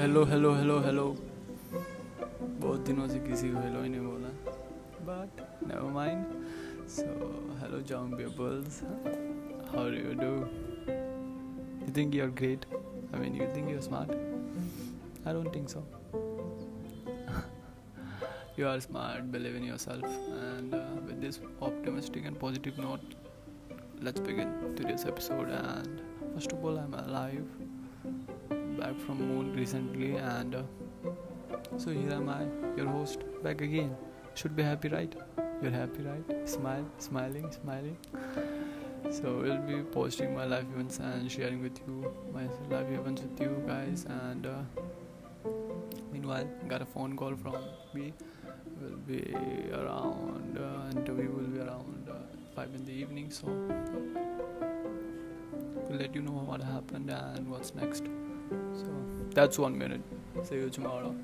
Hello hello hello hello बहुत दिनों से किसी को हेलो ही नहीं बोला। But never mind so hello Jom Babbles how do you do you think you are great I mean you think you are smart I don't think so you are smart believe in yourself and with this optimistic and positive note let's begin to episode and first of all I am live back from moon recently and uh, so here am i your host back again. Should be happy right? You're happy right? Smile smiling smiling. So we'll be posting my life events and sharing with you my life events with you guys and uh, meanwhile got a phone call from me. Will be around uh, interview will be around uh, 5 in the evening so let you know what happened and what's next. So that's one minute. See you tomorrow